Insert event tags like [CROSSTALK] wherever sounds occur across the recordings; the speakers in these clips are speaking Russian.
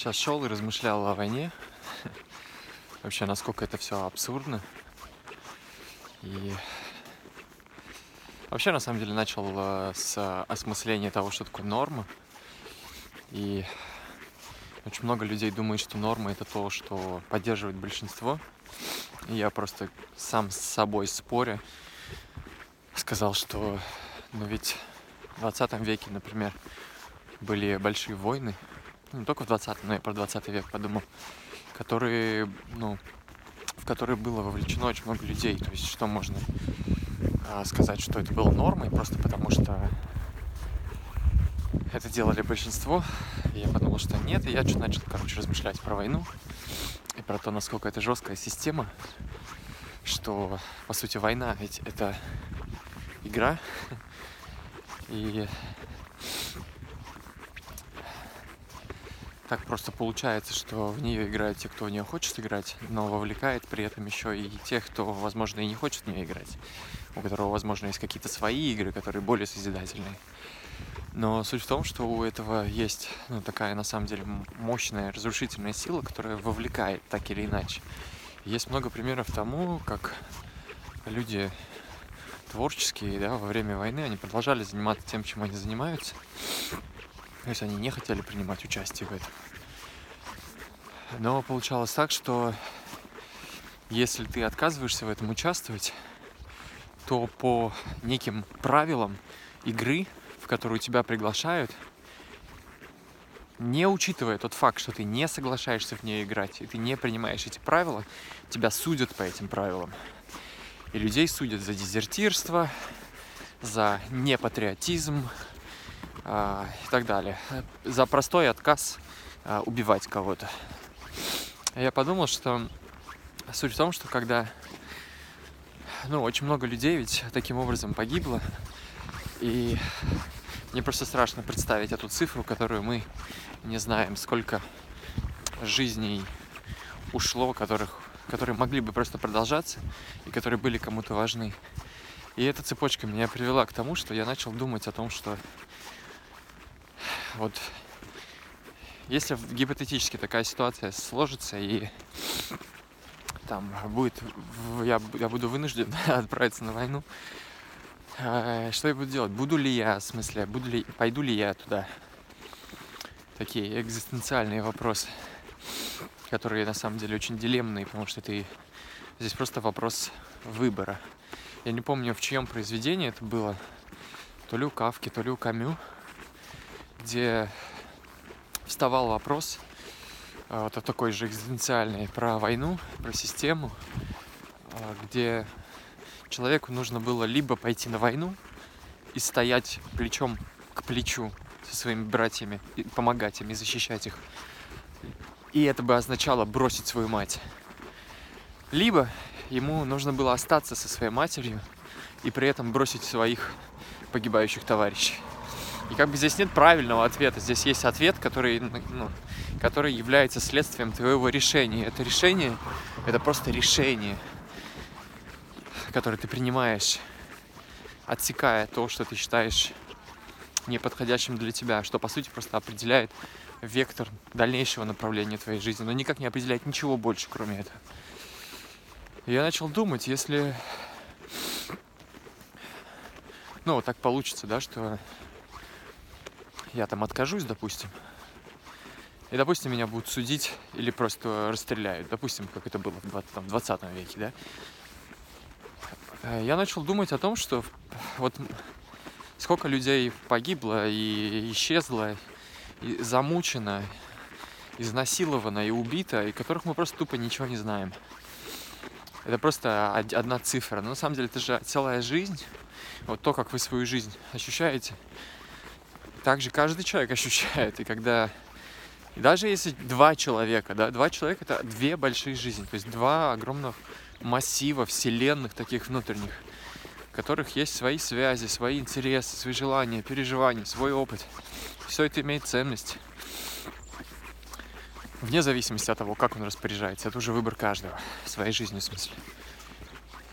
Сейчас шел и размышлял о войне. [LAUGHS] Вообще, насколько это все абсурдно. И вообще, на самом деле, начал э, с осмысления того, что такое норма. И очень много людей думает, что норма это то, что поддерживает большинство. И я просто сам с собой споря сказал, что ну ведь в 20 веке, например, были большие войны, не только в 20 но и про 20 век подумал, которые, ну, в которые было вовлечено очень много людей. То есть что можно а, сказать, что это было нормой, просто потому что это делали большинство. И я подумал, что нет, и я что начал, короче, размышлять про войну и про то, насколько это жесткая система, что, по сути, война ведь это игра, [LAUGHS] и так просто получается, что в нее играют те, кто в нее хочет играть, но вовлекает при этом еще и тех, кто, возможно, и не хочет в нее играть, у которого, возможно, есть какие-то свои игры, которые более созидательные. Но суть в том, что у этого есть ну, такая, на самом деле, мощная разрушительная сила, которая вовлекает так или иначе. Есть много примеров тому, как люди творческие, да, во время войны, они продолжали заниматься тем, чем они занимаются. То есть они не хотели принимать участие в этом. Но получалось так, что если ты отказываешься в этом участвовать, то по неким правилам игры, в которую тебя приглашают, не учитывая тот факт, что ты не соглашаешься в ней играть, и ты не принимаешь эти правила, тебя судят по этим правилам. И людей судят за дезертирство, за непатриотизм и так далее. За простой отказ э, убивать кого-то. Я подумал, что суть в том, что когда ну, очень много людей ведь таким образом погибло, и мне просто страшно представить эту цифру, которую мы не знаем, сколько жизней ушло, которых которые могли бы просто продолжаться и которые были кому-то важны. И эта цепочка меня привела к тому, что я начал думать о том, что вот если гипотетически такая ситуация сложится и там будет, я, я буду вынужден [LAUGHS] отправиться на войну, э, что я буду делать? Буду ли я, в смысле, буду ли, пойду ли я туда? Такие экзистенциальные вопросы которые на самом деле очень дилеммные, потому что ты здесь просто вопрос выбора. Я не помню, в чьем произведении это было, то ли у Кавки, то ли у Камю, где вставал вопрос, а, вот такой же экзистенциальный, про войну, про систему, а, где человеку нужно было либо пойти на войну и стоять плечом к плечу со своими братьями, и помогать им и защищать их, и это бы означало бросить свою мать. Либо ему нужно было остаться со своей матерью и при этом бросить своих погибающих товарищей. И как бы здесь нет правильного ответа. Здесь есть ответ, который, ну, который является следствием твоего решения. Это решение, это просто решение, которое ты принимаешь, отсекая то, что ты считаешь неподходящим для тебя, что по сути просто определяет вектор дальнейшего направления твоей жизни, но никак не определяет ничего больше, кроме этого. Я начал думать, если... Ну, вот так получится, да, что я там откажусь, допустим, и, допустим, меня будут судить или просто расстреляют, допустим, как это было в 20, там, 20 веке, да, э, я начал думать о том, что вот сколько людей погибло и исчезло, и замучена, изнасилована и убита, и которых мы просто тупо ничего не знаем. Это просто одна цифра. Но на самом деле это же целая жизнь. Вот то, как вы свою жизнь ощущаете, так же каждый человек [LAUGHS] ощущает. И когда даже если два человека, да, два человека это две большие жизни, то есть два огромных массива вселенных таких внутренних, в которых есть свои связи, свои интересы, свои желания, переживания, свой опыт все это имеет ценность. Вне зависимости от того, как он распоряжается. Это уже выбор каждого. Своей жизнью, в смысле.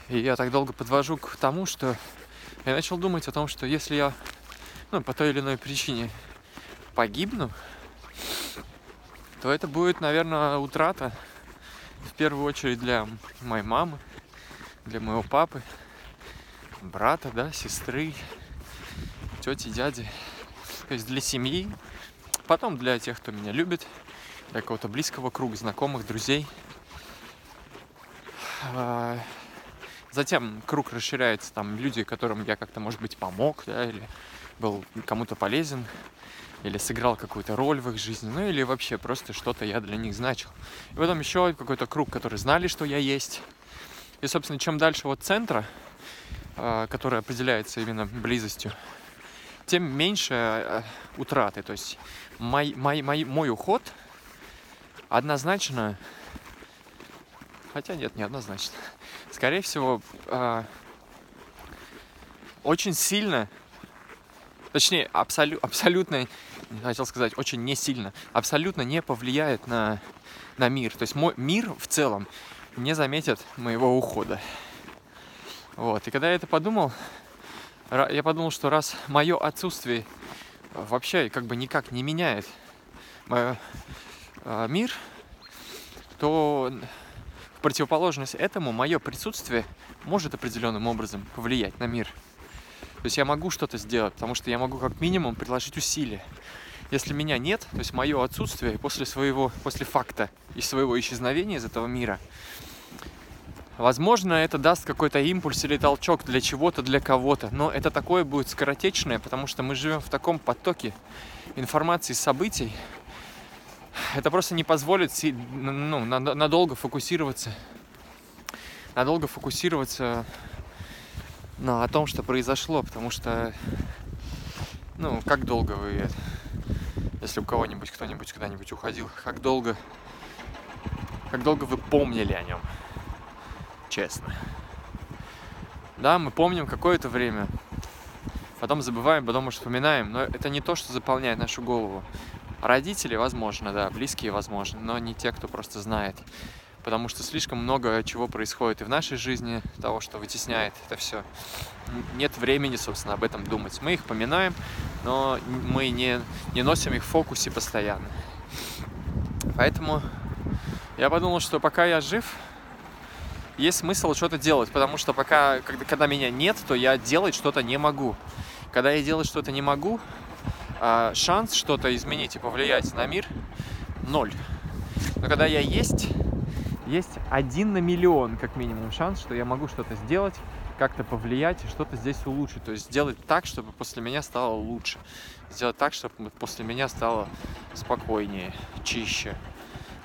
И я так долго подвожу к тому, что я начал думать о том, что если я ну, по той или иной причине погибну, то это будет, наверное, утрата в первую очередь для моей мамы, для моего папы, брата, да, сестры, тети, дяди. То есть для семьи, потом для тех, кто меня любит, для какого-то близкого круга, знакомых, друзей. А, затем круг расширяется, там люди, которым я как-то, может быть, помог, да, или был кому-то полезен, или сыграл какую-то роль в их жизни, ну или вообще просто что-то я для них значил. И потом еще какой-то круг, который знали, что я есть. И, собственно, чем дальше от центра, а, который определяется именно близостью, тем меньше а, утраты. То есть мой, мой, мой, мой уход однозначно, хотя нет, не однозначно, скорее всего, а, очень сильно точнее, абсолю, абсолютно, хотел сказать, очень не сильно, абсолютно не повлияет на, на мир. То есть мой мир в целом не заметит моего ухода. Вот. И когда я это подумал, я подумал, что раз мое отсутствие вообще как бы никак не меняет мой, э, мир, то в противоположность этому мое присутствие может определенным образом повлиять на мир. То есть я могу что-то сделать, потому что я могу как минимум приложить усилия. Если меня нет, то есть мое отсутствие после своего, после факта и своего исчезновения из этого мира, возможно, это даст какой-то импульс или толчок для чего-то, для кого-то. Но это такое будет скоротечное, потому что мы живем в таком потоке информации, событий. Это просто не позволит ну, надолго фокусироваться надолго фокусироваться но о том, что произошло, потому что, ну, как долго вы, если у кого-нибудь, кто-нибудь когда-нибудь уходил, как долго, как долго вы помнили о нем, честно. Да, мы помним какое-то время, потом забываем, потом уже вспоминаем, но это не то, что заполняет нашу голову. Родители, возможно, да, близкие, возможно, но не те, кто просто знает потому что слишком много чего происходит и в нашей жизни, того, что вытесняет это все. Нет времени, собственно, об этом думать. Мы их поминаем, но мы не, не носим их в фокусе постоянно. Поэтому я подумал, что пока я жив, есть смысл что-то делать, потому что пока, когда, когда меня нет, то я делать что-то не могу. Когда я делать что-то не могу, а, шанс что-то изменить и повлиять на мир ноль. Но когда я есть, есть один на миллион, как минимум, шанс, что я могу что-то сделать, как-то повлиять и что-то здесь улучшить. То есть сделать так, чтобы после меня стало лучше. Сделать так, чтобы после меня стало спокойнее, чище,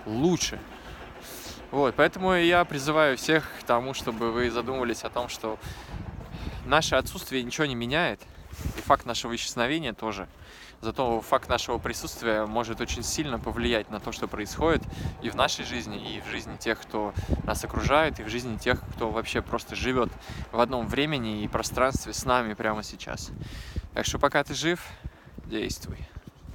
лучше. Вот, поэтому я призываю всех к тому, чтобы вы задумывались о том, что наше отсутствие ничего не меняет, и факт нашего исчезновения тоже – Зато факт нашего присутствия может очень сильно повлиять на то, что происходит и в нашей жизни, и в жизни тех, кто нас окружает, и в жизни тех, кто вообще просто живет в одном времени и пространстве с нами прямо сейчас. Так что пока ты жив, действуй.